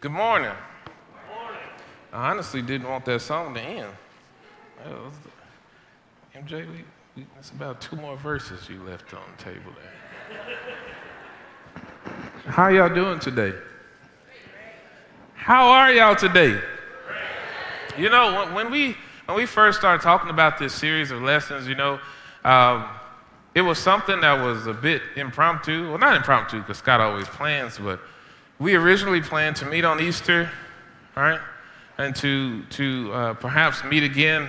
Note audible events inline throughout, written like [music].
Good morning. I honestly didn't want that song to end. MJ, we, we, it's about two more verses you left on the table there. How y'all doing today? How are y'all today? You know, when, when we when we first started talking about this series of lessons, you know, um, it was something that was a bit impromptu. Well, not impromptu because Scott always plans, but we originally planned to meet on Easter, right, and to to uh, perhaps meet again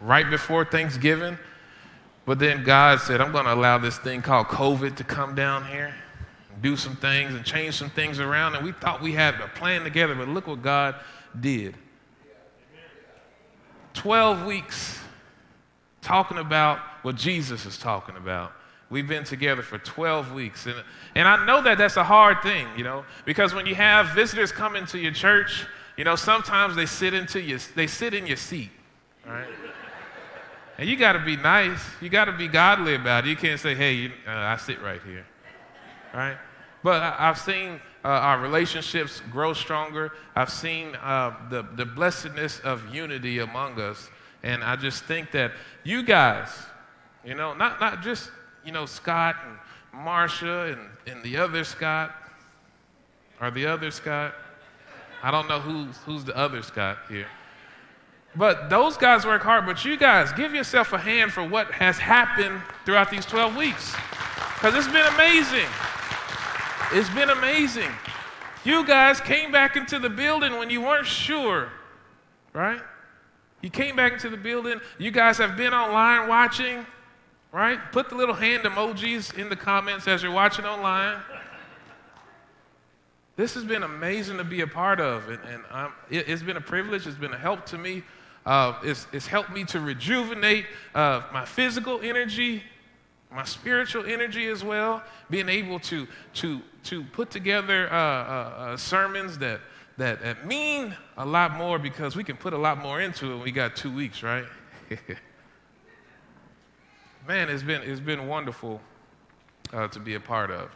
right before Thanksgiving. But then God said, "I'm going to allow this thing called COVID to come down here." do some things and change some things around. And we thought we had a plan together, but look what God did. 12 weeks talking about what Jesus is talking about. We've been together for 12 weeks. And, and I know that that's a hard thing, you know, because when you have visitors come into your church, you know, sometimes they sit into your, they sit in your seat, right? And you got to be nice. You got to be godly about it. You can't say, hey, you, uh, I sit right here right? But I, have seen uh, our relationships grow stronger. I've seen uh, the, the blessedness of unity among us. And I just think that you guys, you know, not, not just, you know, Scott and Marcia and, and the other Scott, or the other Scott. I don't know who's, who's the other Scott here. But those guys work hard, but you guys, give yourself a hand for what has happened throughout these 12 weeks. Because it's been amazing. It's been amazing. You guys came back into the building when you weren't sure, right? You came back into the building. You guys have been online watching, right? Put the little hand emojis in the comments as you're watching online. This has been amazing to be a part of, and, and it, has been a privilege. It's been a help to me. Uh, it's, it's, helped me to rejuvenate uh, my physical energy, my spiritual energy as well. Being able to to to put together uh, uh, uh, sermons that, that that mean a lot more because we can put a lot more into it. We got two weeks, right? [laughs] Man, it's been it's been wonderful uh, to be a part of.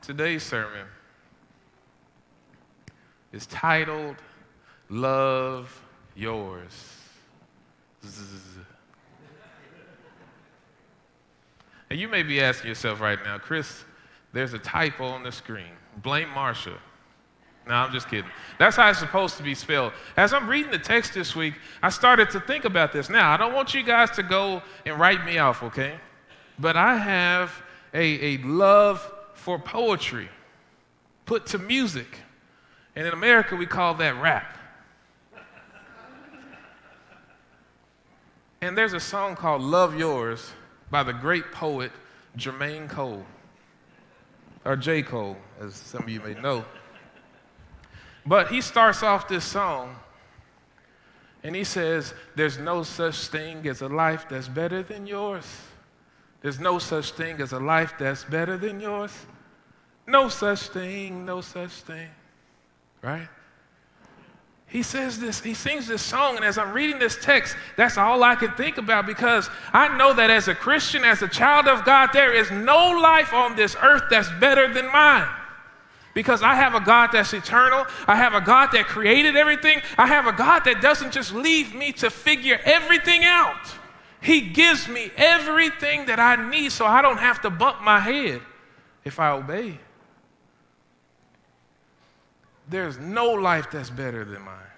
Today's sermon is titled Love Yours. And you may be asking yourself right now, Chris, there's a typo on the screen. Blame Marcia. No, I'm just kidding. That's how it's supposed to be spelled. As I'm reading the text this week, I started to think about this. Now, I don't want you guys to go and write me off, okay? But I have a, a love for poetry put to music. And in America, we call that rap. And there's a song called Love Yours by the great poet Jermaine Cole, or J. Cole, as some of you may know. But he starts off this song and he says, There's no such thing as a life that's better than yours. There's no such thing as a life that's better than yours. No such thing, no such thing. Right? he says this, he sings this song, and as I'm reading this text, that's all I can think about because I know that as a Christian, as a child of God, there is no life on this earth that's better than mine. Because I have a God that's eternal. I have a God that created everything. I have a God that doesn't just leave me to figure everything out. He gives me everything that I need so I don't have to bump my head if I obey. There's no life that's better than mine.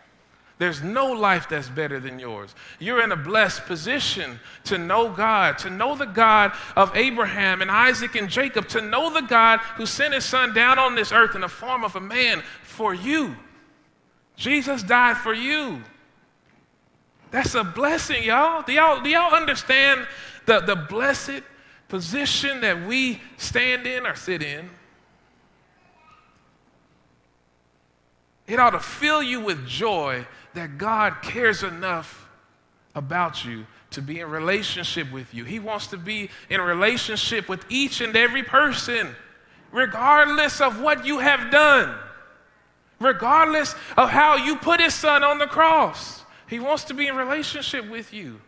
There's no life that's better than yours. You're in a blessed position to know God, to know the God of Abraham and Isaac and Jacob, to know the God who sent his son down on this earth in the form of a man for you. Jesus died for you. That's a blessing, y'all. Do y'all, do y'all understand the, the blessed position that we stand in or sit in? It ought to fill you with joy that God cares enough about you to be in relationship with you. He wants to be in relationship with each and every person, regardless of what you have done, regardless of how you put his son on the cross. He wants to be in relationship with you.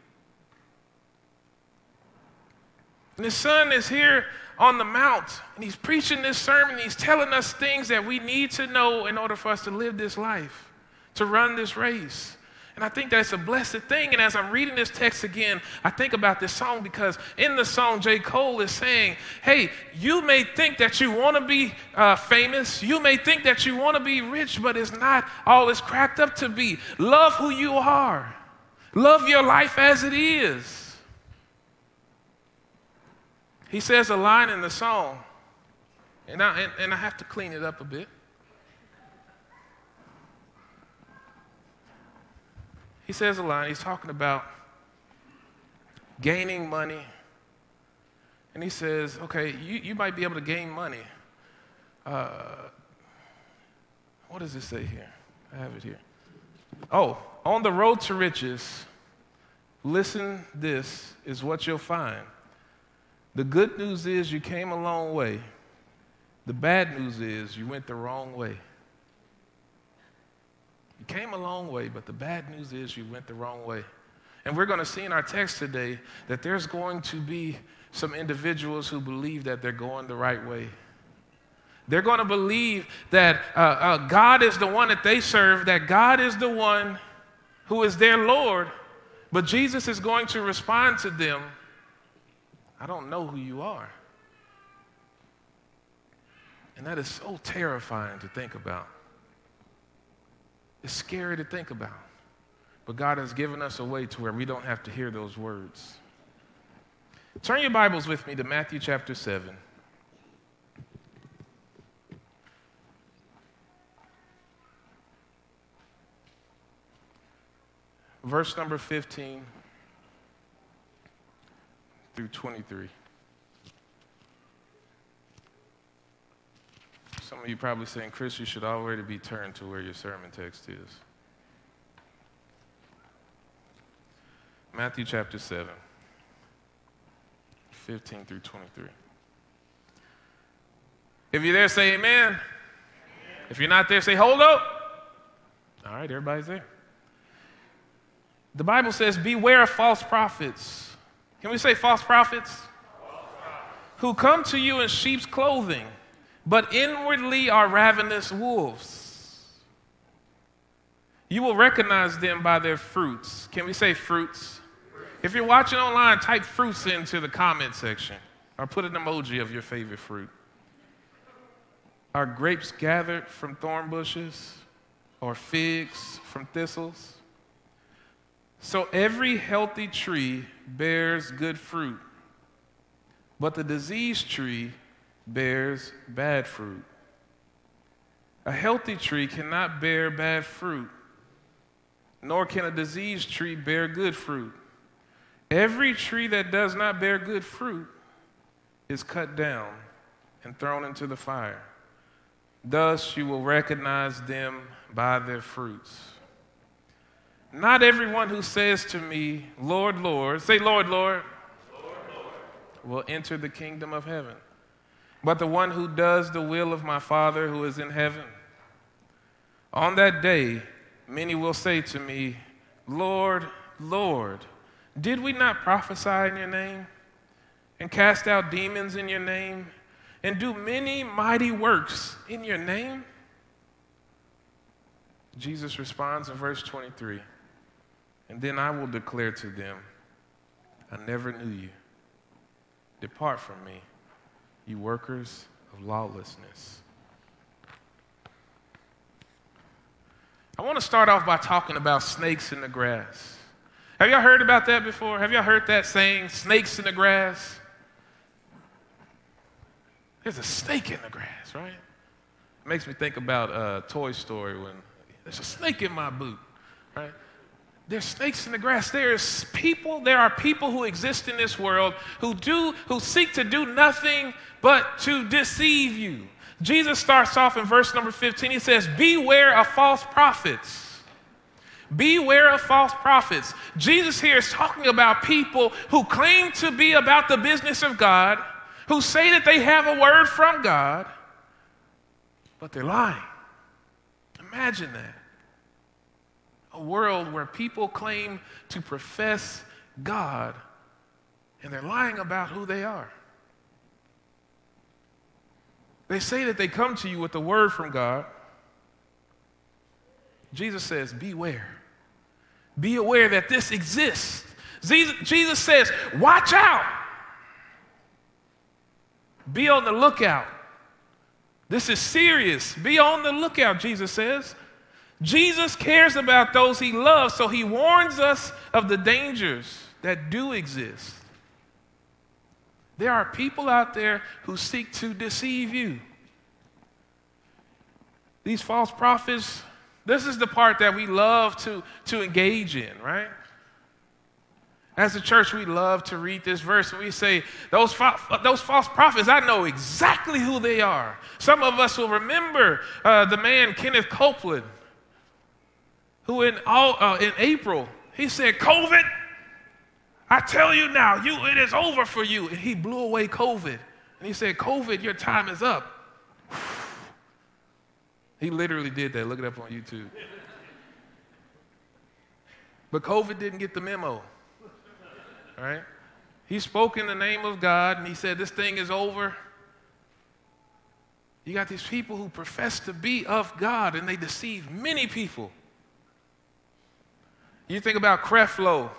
And his son is here on the Mount and he's preaching this sermon. He's telling us things that we need to know in order for us to live this life, to run this race. And I think that's a blessed thing. And as I'm reading this text again, I think about this song because in the song, J. Cole is saying, Hey, you may think that you want to be uh, famous. You may think that you want to be rich, but it's not all it's cracked up to be. Love who you are, love your life as it is. He says a line in the song, and I, and, and I have to clean it up a bit. He says a line, he's talking about gaining money. And he says, okay, you, you might be able to gain money. Uh, what does it say here? I have it here. Oh, on the road to riches, listen, this is what you'll find. The good news is you came a long way. The bad news is you went the wrong way. Came a long way, but the bad news is you went the wrong way. And we're going to see in our text today that there's going to be some individuals who believe that they're going the right way. They're going to believe that uh, uh, God is the one that they serve, that God is the one who is their Lord, but Jesus is going to respond to them I don't know who you are. And that is so terrifying to think about. It's scary to think about. But God has given us a way to where we don't have to hear those words. Turn your Bibles with me to Matthew chapter 7. Verse number 15 through 23. Some of you probably saying, Chris, you should already be turned to where your sermon text is. Matthew chapter 7, 15 through 23. If you're there, say amen. amen. If you're not there, say hold up. All right, everybody's there. The Bible says, Beware of false prophets. Can we say false prophets? false prophets? Who come to you in sheep's clothing but inwardly are ravenous wolves. You will recognize them by their fruits. Can we say fruits? If you're watching online, type fruits into the comment section or put an emoji of your favorite fruit. Are grapes gathered from thorn bushes or figs from thistles? So every healthy tree bears good fruit, but the diseased tree bears bad fruit. A healthy tree cannot bear bad fruit, nor can a diseased tree bear good fruit. Every tree that does not bear good fruit is cut down and thrown into the fire. Thus you will recognize them by their fruits. Not everyone who says to me, Lord, Lord, say, Lord, Lord, Lord, Lord, will enter the kingdom of heaven but the one who does the will of my Father who is in heaven. On that day, many will say to me, Lord, Lord, did we not prophesy in your name and cast out demons in your name and do many mighty works in your name? Jesus responds in verse 23 And then I will declare to them, I never knew you. Depart from me you workers of lawlessness. I want to start off by talking about snakes in the grass. Have y'all heard about that before? Have y'all heard that saying, snakes in the grass? There's a snake in the grass, right? It makes me think about uh, Toy Story when there's a snake in my boot, right? There's snakes in the grass. There's people, there are people who exist in this world who do, who seek to do nothing but to deceive you. Jesus starts off in verse number 15. He says, Beware of false prophets. Beware of false prophets. Jesus here is talking about people who claim to be about the business of God, who say that they have a word from God, but they're lying. Imagine that a world where people claim to profess God and they're lying about who they are. They say that they come to you with the word from God. Jesus says, Beware. Be aware that this exists. Jesus says, Watch out. Be on the lookout. This is serious. Be on the lookout, Jesus says. Jesus cares about those he loves, so he warns us of the dangers that do exist. There are people out there who seek to deceive you. These false prophets, this is the part that we love to, to engage in, right? As a church, we love to read this verse and we say, those, fa- those false prophets, I know exactly who they are. Some of us will remember uh, the man Kenneth Copeland, who in, all, uh, in April, he said, COVID, I tell you now, you, it is over for you. And he blew away COVID. And he said, COVID, your time is up. [sighs] he literally did that. Look it up on YouTube. But COVID didn't get the memo right? He spoke in the name of God and he said, This thing is over. You got these people who profess to be of God and they deceive many people. You think about Creflo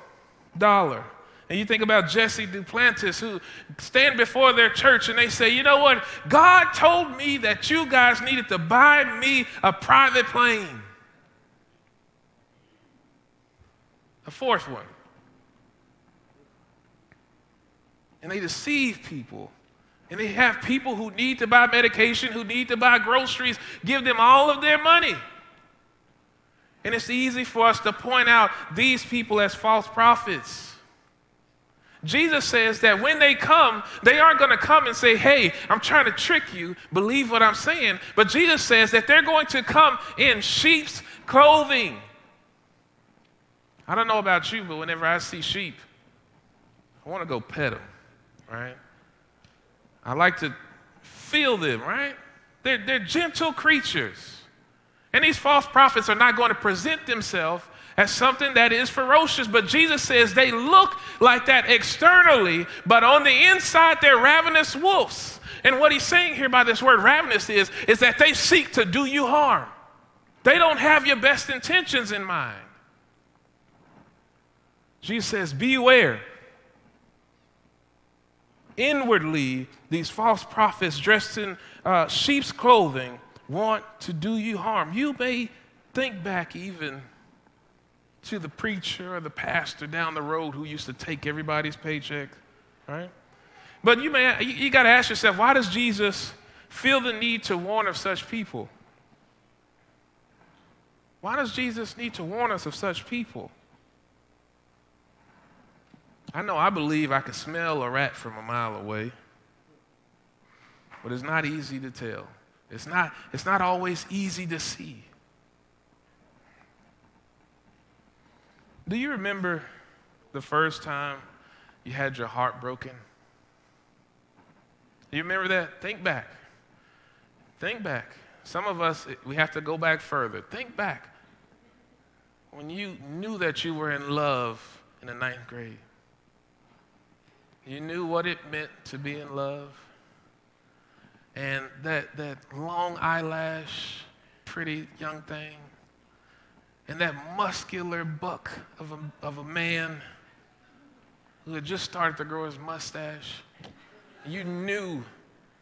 Dollar, and you think about Jesse Duplantis, who stand before their church and they say, You know what? God told me that you guys needed to buy me a private plane. A fourth one. and they deceive people. And they have people who need to buy medication, who need to buy groceries, give them all of their money. And it's easy for us to point out these people as false prophets. Jesus says that when they come, they aren't going to come and say, Hey, I'm trying to trick you, believe what I'm saying. But Jesus says that they're going to come in sheep's clothing. I don't know about you, but whenever I see sheep, I want to go pet them right? I like to feel them, right? They're, they're gentle creatures. And these false prophets are not going to present themselves as something that is ferocious, but Jesus says they look like that externally, but on the inside they're ravenous wolves. And what he's saying here by this word ravenous is, is that they seek to do you harm. They don't have your best intentions in mind. Jesus says, Beware inwardly, these false prophets dressed in uh, sheep's clothing want to do you harm. You may think back even to the preacher or the pastor down the road who used to take everybody's paycheck, right? But you may you, you got to ask yourself, why does Jesus feel the need to warn of such people? Why does Jesus need to warn us of such people? I know I believe I can smell a rat from a mile away, but it's not easy to tell. It's not, it's not always easy to see. Do you remember the first time you had your heart broken? Do You remember that? Think back. Think back. Some of us, we have to go back further. Think back when you knew that you were in love in the ninth grade. You knew what it meant to be in love. And that, that long eyelash, pretty young thing, and that muscular buck of a, of a man who had just started to grow his mustache. You knew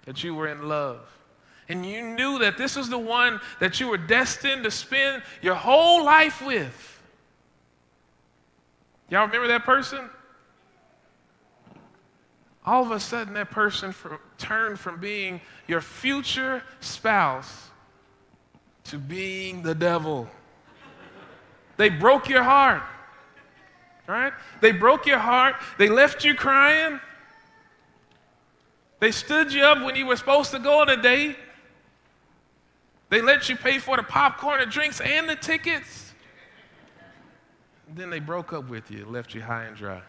that you were in love. And you knew that this was the one that you were destined to spend your whole life with. Y'all remember that person? All of a sudden that person turned from being your future spouse to being the devil. They broke your heart, right? They broke your heart. They left you crying. They stood you up when you were supposed to go on a date. They let you pay for the popcorn and drinks and the tickets. Then they broke up with you, left you high and dry.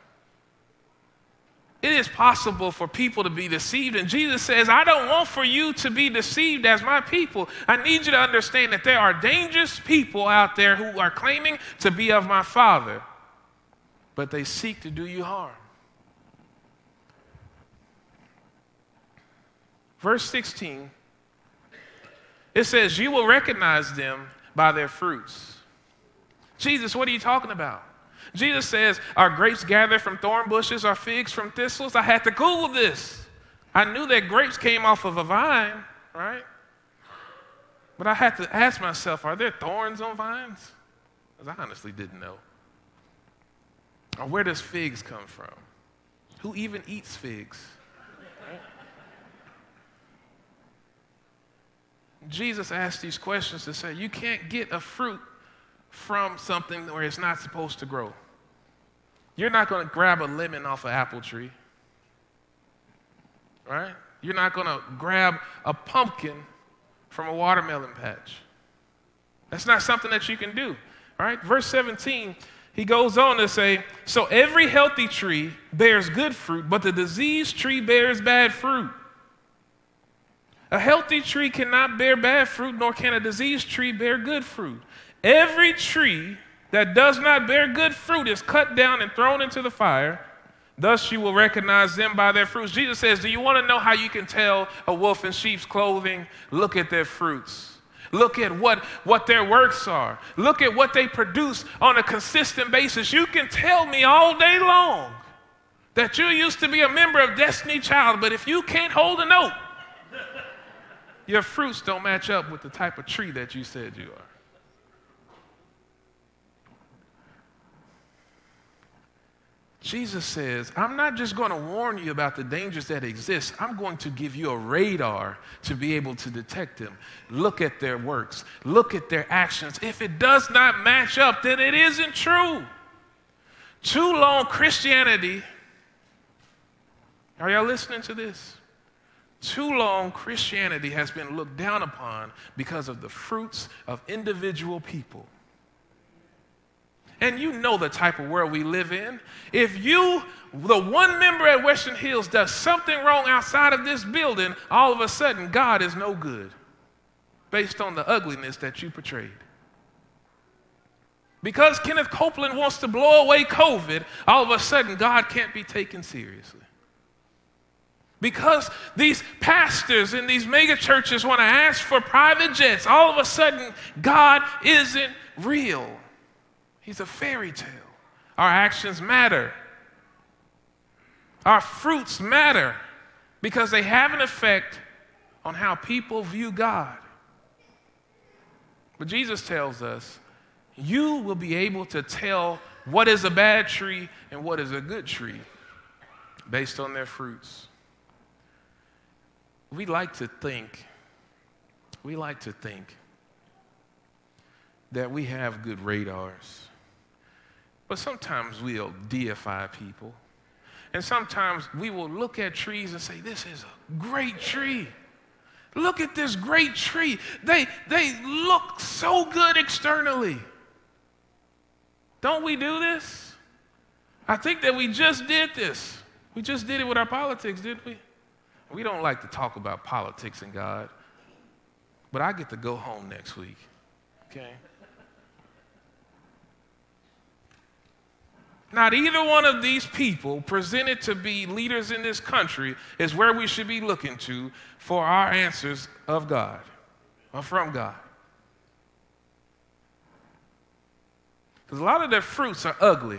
It is possible for people to be deceived. And Jesus says, I don't want for you to be deceived as my people. I need you to understand that there are dangerous people out there who are claiming to be of my Father, but they seek to do you harm. Verse 16 It says, You will recognize them by their fruits. Jesus, what are you talking about? Jesus says, Are grapes gathered from thorn bushes or figs from thistles? I had to Google this. I knew that grapes came off of a vine, right? But I had to ask myself, Are there thorns on vines? Because I honestly didn't know. Or where does figs come from? Who even eats figs? Jesus asked these questions to say, you can't get a fruit from something where it's not supposed to grow. You're not going to grab a lemon off an apple tree, right? You're not going to grab a pumpkin from a watermelon patch. That's not something that you can do, right? Verse 17, he goes on to say, So every healthy tree bears good fruit, but the diseased tree bears bad fruit. A healthy tree cannot bear bad fruit, nor can a diseased tree bear good fruit. Every tree that does not bear good fruit is cut down and thrown into the fire. Thus you will recognize them by their fruits. Jesus says, Do you want to know how you can tell a wolf in sheep's clothing? Look at their fruits. Look at what, what their works are. Look at what they produce on a consistent basis. You can tell me all day long that you used to be a member of Destiny Child, but if you can't hold a note, [laughs] your fruits don't match up with the type of tree that you said you are. Jesus says, I'm not just going to warn you about the dangers that exist, I'm going to give you a radar to be able to detect them. Look at their works, look at their actions. If it does not match up, then it isn't true. Too long, Christianity, are y'all listening to this? Too long, Christianity has been looked down upon because of the fruits of individual people. And you know the type of world we live in. If you, the one member at Western Hills, does something wrong outside of this building, all of a sudden God is no good based on the ugliness that you portrayed. Because Kenneth Copeland wants to blow away COVID, all of a sudden God can't be taken seriously. Because these pastors in these mega churches want to ask for private jets, all of a sudden God isn't real. He's a fairy tale. Our actions matter. Our fruits matter because they have an effect on how people view God. But Jesus tells us you will be able to tell what is a bad tree and what is a good tree based on their fruits we like to think, we like to think that we have good radars. But sometimes we'll deify people. And sometimes we will look at trees and say, This is a great tree. Look at this great tree. They, they look so good externally. Don't we do this? I think that we just did this. We just did it with our politics, didn't we? We don't like to talk about politics and God, but I get to go home next week, okay? Not either one of these people presented to be leaders in this country is where we should be looking to for our answers of God or from God. Because a lot of their fruits are ugly.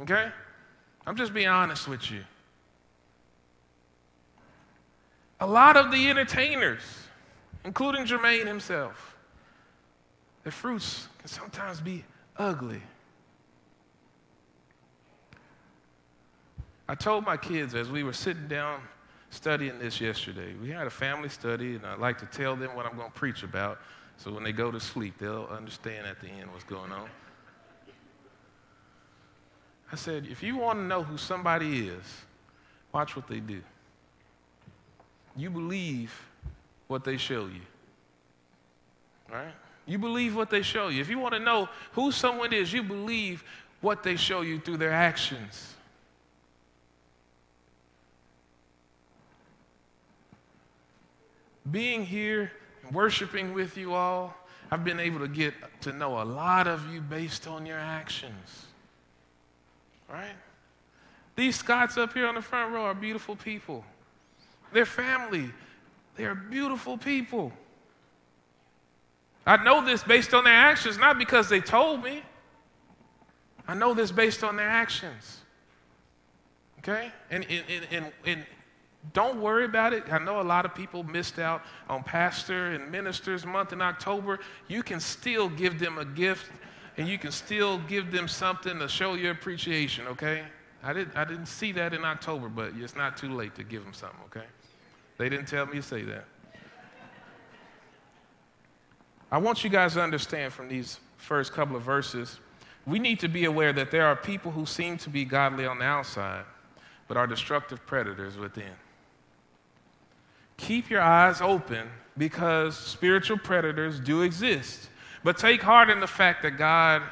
Okay? I'm just being honest with you. A lot of the entertainers, including Jermaine himself, their fruits can sometimes be ugly. I told my kids as we were sitting down studying this yesterday, we had a family study, and I like to tell them what I'm going to preach about so when they go to sleep, they'll understand at the end what's going on. I said, if you want to know who somebody is, watch what they do. You believe what they show you. Right? You believe what they show you. If you want to know who someone is, you believe what they show you through their actions. Being here worshiping with you all, I've been able to get to know a lot of you based on your actions right? These Scotts up here on the front row are beautiful people. Their family They are beautiful people. I know this based on their actions, not because they told me. I know this based on their actions. Okay? And, and, and, and, don't worry about it. I know a lot of people missed out on Pastor and Ministers Month in October. You can still give them a gift and you can still give them something to show your appreciation, okay? I didn't, I didn't see that in October, but it's not too late to give them something, okay? They didn't tell me to say that. I want you guys to understand from these first couple of verses, we need to be aware that there are people who seem to be godly on the outside, but are destructive predators within. Keep your eyes open because spiritual predators do exist. But take heart in the fact that God,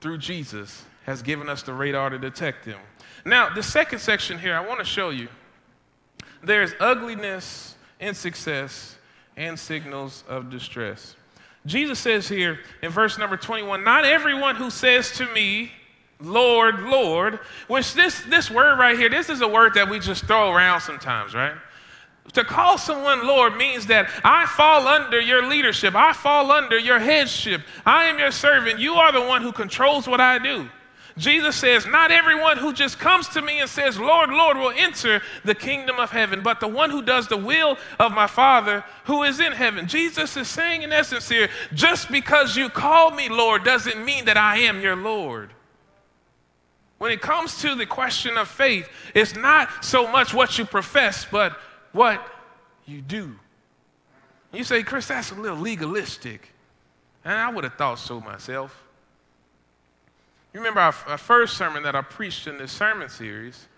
through Jesus, has given us the radar to detect them. Now, the second section here, I want to show you there's ugliness in success and signals of distress. Jesus says here in verse number 21 Not everyone who says to me, Lord, Lord, which this, this word right here, this is a word that we just throw around sometimes, right? To call someone Lord means that I fall under your leadership, I fall under your headship, I am your servant, you are the one who controls what I do. Jesus says, Not everyone who just comes to me and says, Lord, Lord, will enter the kingdom of heaven, but the one who does the will of my Father who is in heaven. Jesus is saying, in essence, here, just because you call me Lord doesn't mean that I am your Lord. When it comes to the question of faith, it's not so much what you profess, but what you do. You say, Chris, that's a little legalistic. And I would have thought so myself. You remember our, our, first sermon that I preached in this sermon series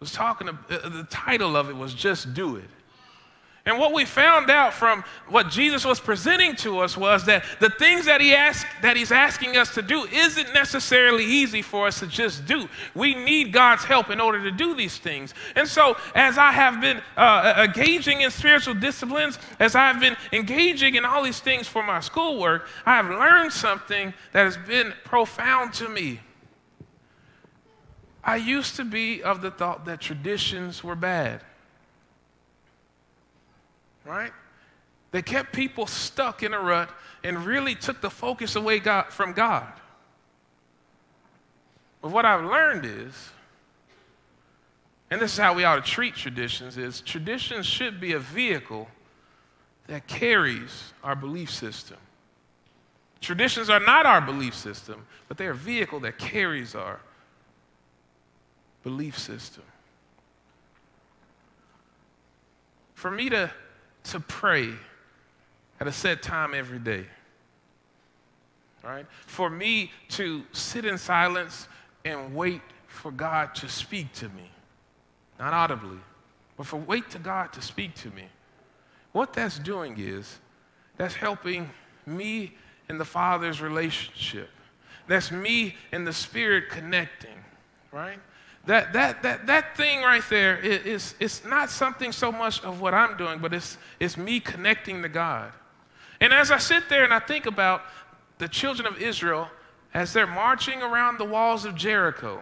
was talking, uh, the title of it was Just Do It. And what we found out from what Jesus was presenting to us was that the things that, he asked, that he's asking us to do isn't necessarily easy for us to just do. We need God's help in order to do these things. And so, as I have been uh, engaging in spiritual disciplines, as I've been engaging in all these things for my schoolwork, I have learned something that has been profound to me. I used to be of the thought that traditions were bad right? They kept people stuck in a rut and really took the focus away God, from God. But what I've learned is, and this is how we ought to treat traditions, is traditions should be a vehicle that carries our belief system. Traditions are not our belief system, but they're a vehicle that carries our belief system. For me to to pray at a set time every day. Right? For me to sit in silence and wait for God to speak to me. Not audibly, but for wait to God to speak to me. What that's doing is that's helping me and the Father's relationship. That's me and the Spirit connecting, right? That, that, that, that thing right there is, is not something so much of what I'm doing, but it's, it's me connecting to God. And as I sit there and I think about the children of Israel as they're marching around the walls of Jericho,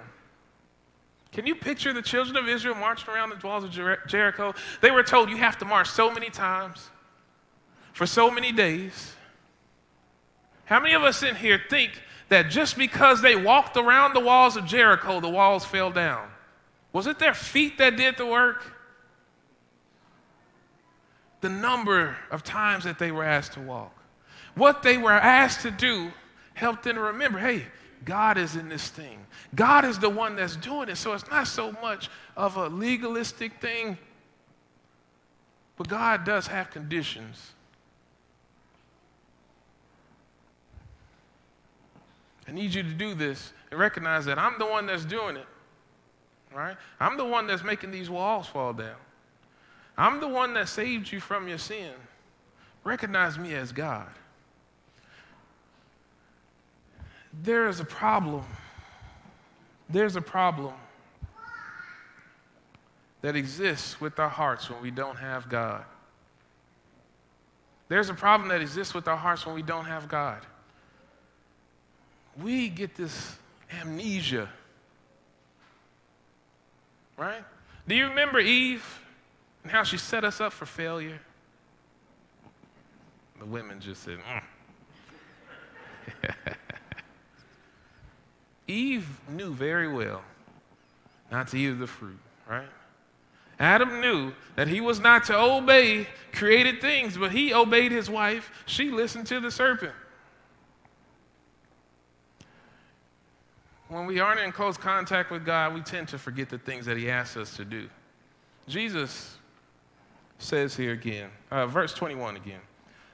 can you picture the children of Israel marching around the walls of Jer- Jericho? They were told you have to march so many times for so many days. How many of us in here think that just because they walked around the walls of Jericho, the walls fell down? Was it their feet that did the work? The number of times that they were asked to walk. What they were asked to do helped them to remember hey, God is in this thing. God is the one that's doing it. So it's not so much of a legalistic thing, but God does have conditions I need you to do this and recognize that I'm the one that's doing it. Right? I'm the one that's making these walls fall down. I'm the one that saved you from your sin. Recognize me as God. There is a problem. There's a problem that exists with our hearts when we don't have God. There's a problem that exists with our hearts when we don't have God we get this amnesia. Right? Do you remember Eve? and how she set us up for failure. The women just said, mm. [laughs] Eve knew very well not to eat the fruit, right? Adam knew that he was not to obey created things, but he obeyed his wife. She listened to the serpent. When we aren't in close contact with God, we tend to forget the things that he asks us to do. Jesus says here again, uh, verse 21 again.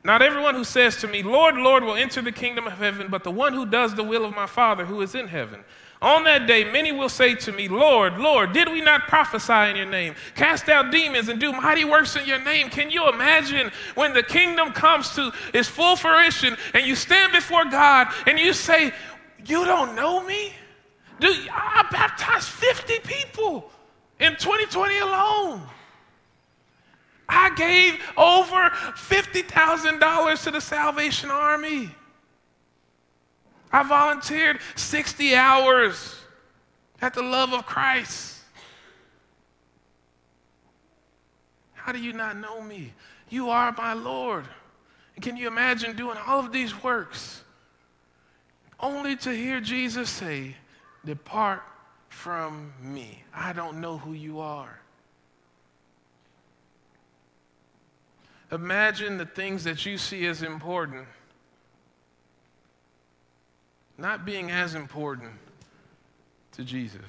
Not everyone who says to me, Lord, Lord, will enter the kingdom of heaven, but the one who does the will of my Father who is in heaven. On that day, many will say to me, Lord, Lord, did we not prophesy in your name, cast out demons, and do mighty works in your name? Can you imagine when the kingdom comes to its full fruition and you stand before God and you say, You don't know me? Dude, I baptized 50 people in 2020 alone. I gave over $50,000 to the Salvation Army. I volunteered 60 hours at the love of Christ. How do you not know me? You are my Lord. Can you imagine doing all of these works only to hear Jesus say, Depart from me. I don't know who you are. Imagine the things that you see as important not being as important to Jesus.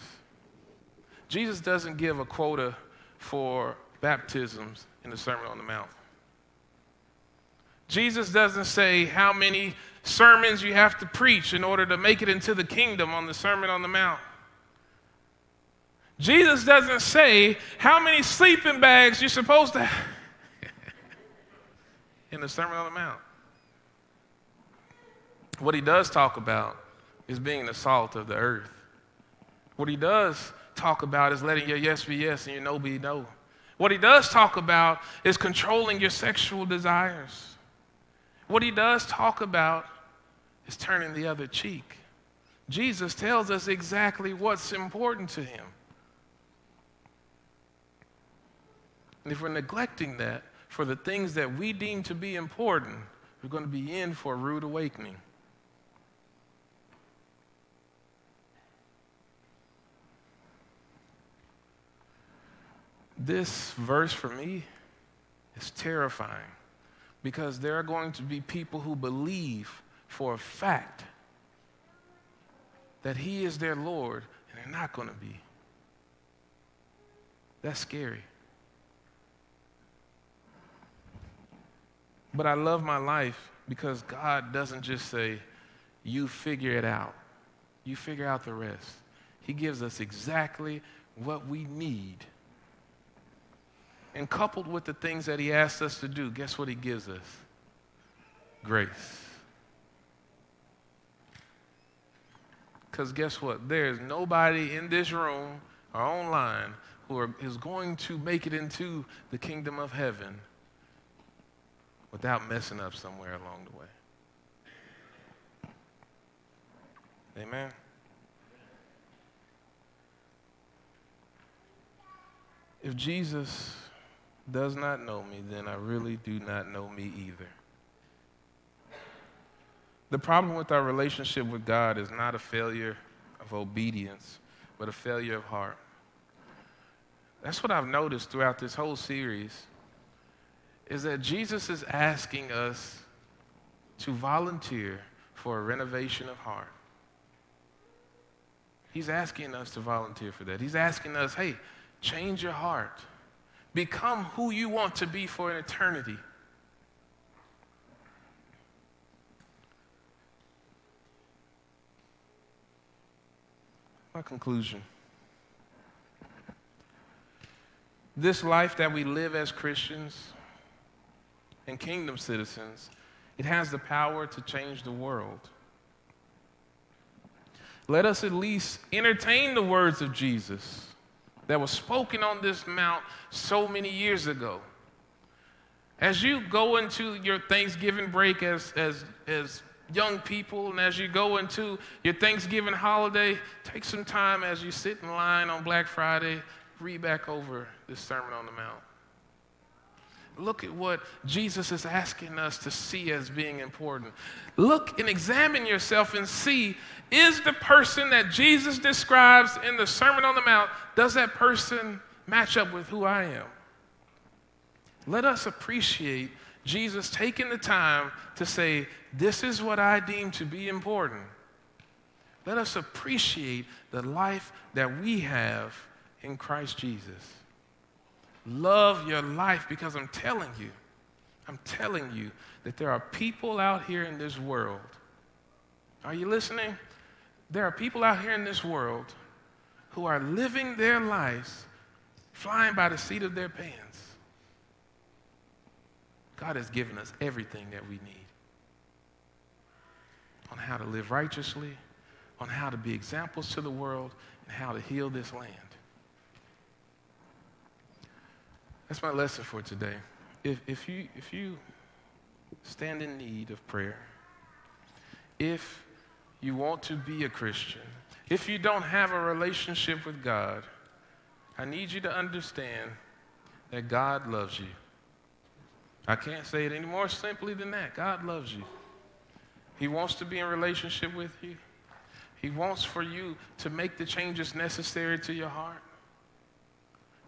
Jesus doesn't give a quota for baptisms in the Sermon on the Mount. Jesus doesn't say how many sermons you have to preach in order to make it into the kingdom on the Sermon on the Mount. Jesus doesn't say how many sleeping bags you're supposed to have [laughs] in the Sermon on the Mount. What he does talk about is being the salt of the earth. What he does talk about is letting your yes be yes and your no be no. What he does talk about is controlling your sexual desires. What he does talk about is turning the other cheek. Jesus tells us exactly what's important to him. And if we're neglecting that for the things that we deem to be important, we're going to be in for a rude awakening. This verse for me is terrifying because there are going to be people who believe for a fact that He is their Lord and they're not going to be. That's scary. But I love my life because God doesn't just say, you figure it out. You figure out the rest. He gives us exactly what we need and coupled with the things that He asks us to do, guess what He gives us? Grace. Because guess what? There's nobody in this room or online who are, is going to make it into the kingdom of heaven without messing up somewhere along the way. Amen. If Jesus does not know me, then I really do not know me either. The problem with our relationship with God is not a failure of obedience, but a failure of heart. That's what I've noticed throughout this whole series is that Jesus is asking us to volunteer for a renovation of heart. He's asking us to volunteer for that. He's asking us, hey, change your heart. Become who you want to be for an eternity. My conclusion. This life that we live as Christians and kingdom citizens, it has the power to change the world. Let us at least entertain the words of Jesus that was spoken on this mount so many years ago. As you go into your Thanksgiving break as, as, as young people, and as you go into your Thanksgiving holiday, take some time as you sit in line on Black Friday, read back over this Sermon on the Mount. Look at what Jesus is asking us to see as being important. Look and examine yourself and see is the person that Jesus describes in the Sermon on the Mount, does that person match up with who I am? Let us appreciate Jesus taking the time to say, This is what I deem to be important. Let us appreciate the life that we have in Christ Jesus. Love your life because I'm telling you, I'm telling you that there are people out here in this world. Are you listening? There are people out here in this world who are living their lives flying by the seat of their pants. God has given us everything that we need on how to live righteously, on how to be examples to the world, and how to heal this land. That's my lesson for today. If, if, you, if you stand in need of prayer, if you want to be a Christian, if you don't have a relationship with God, I need you to understand that God loves you. I can't say it any more simply than that. God loves you. He wants to be in relationship with you. He wants for you to make the changes necessary to your heart.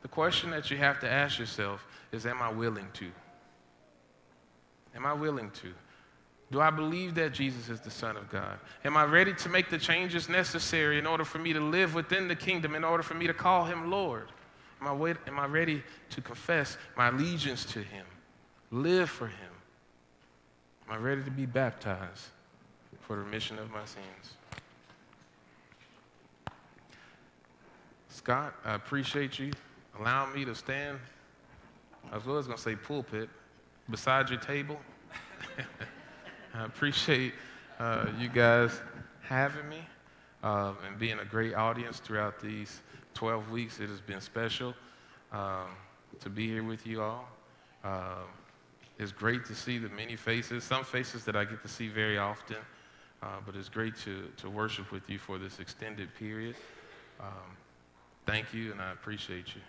The question that you have to ask yourself is Am I willing to? Am I willing to? Do I believe that Jesus is the Son of God? Am I ready to make the changes necessary in order for me to live within the kingdom, in order for me to call him Lord? Am I, wait, am I ready to confess my allegiance to him, live for him? Am I ready to be baptized for the remission of my sins? Scott, I appreciate you allowing me to stand, I was going to say pulpit, beside your table. [laughs] I appreciate uh, you guys having me uh, and being a great audience throughout these 12 weeks. It has been special um, to be here with you all. Um, it's great to see the many faces, some faces that I get to see very often, uh, but it's great to, to worship with you for this extended period. Um, thank you, and I appreciate you.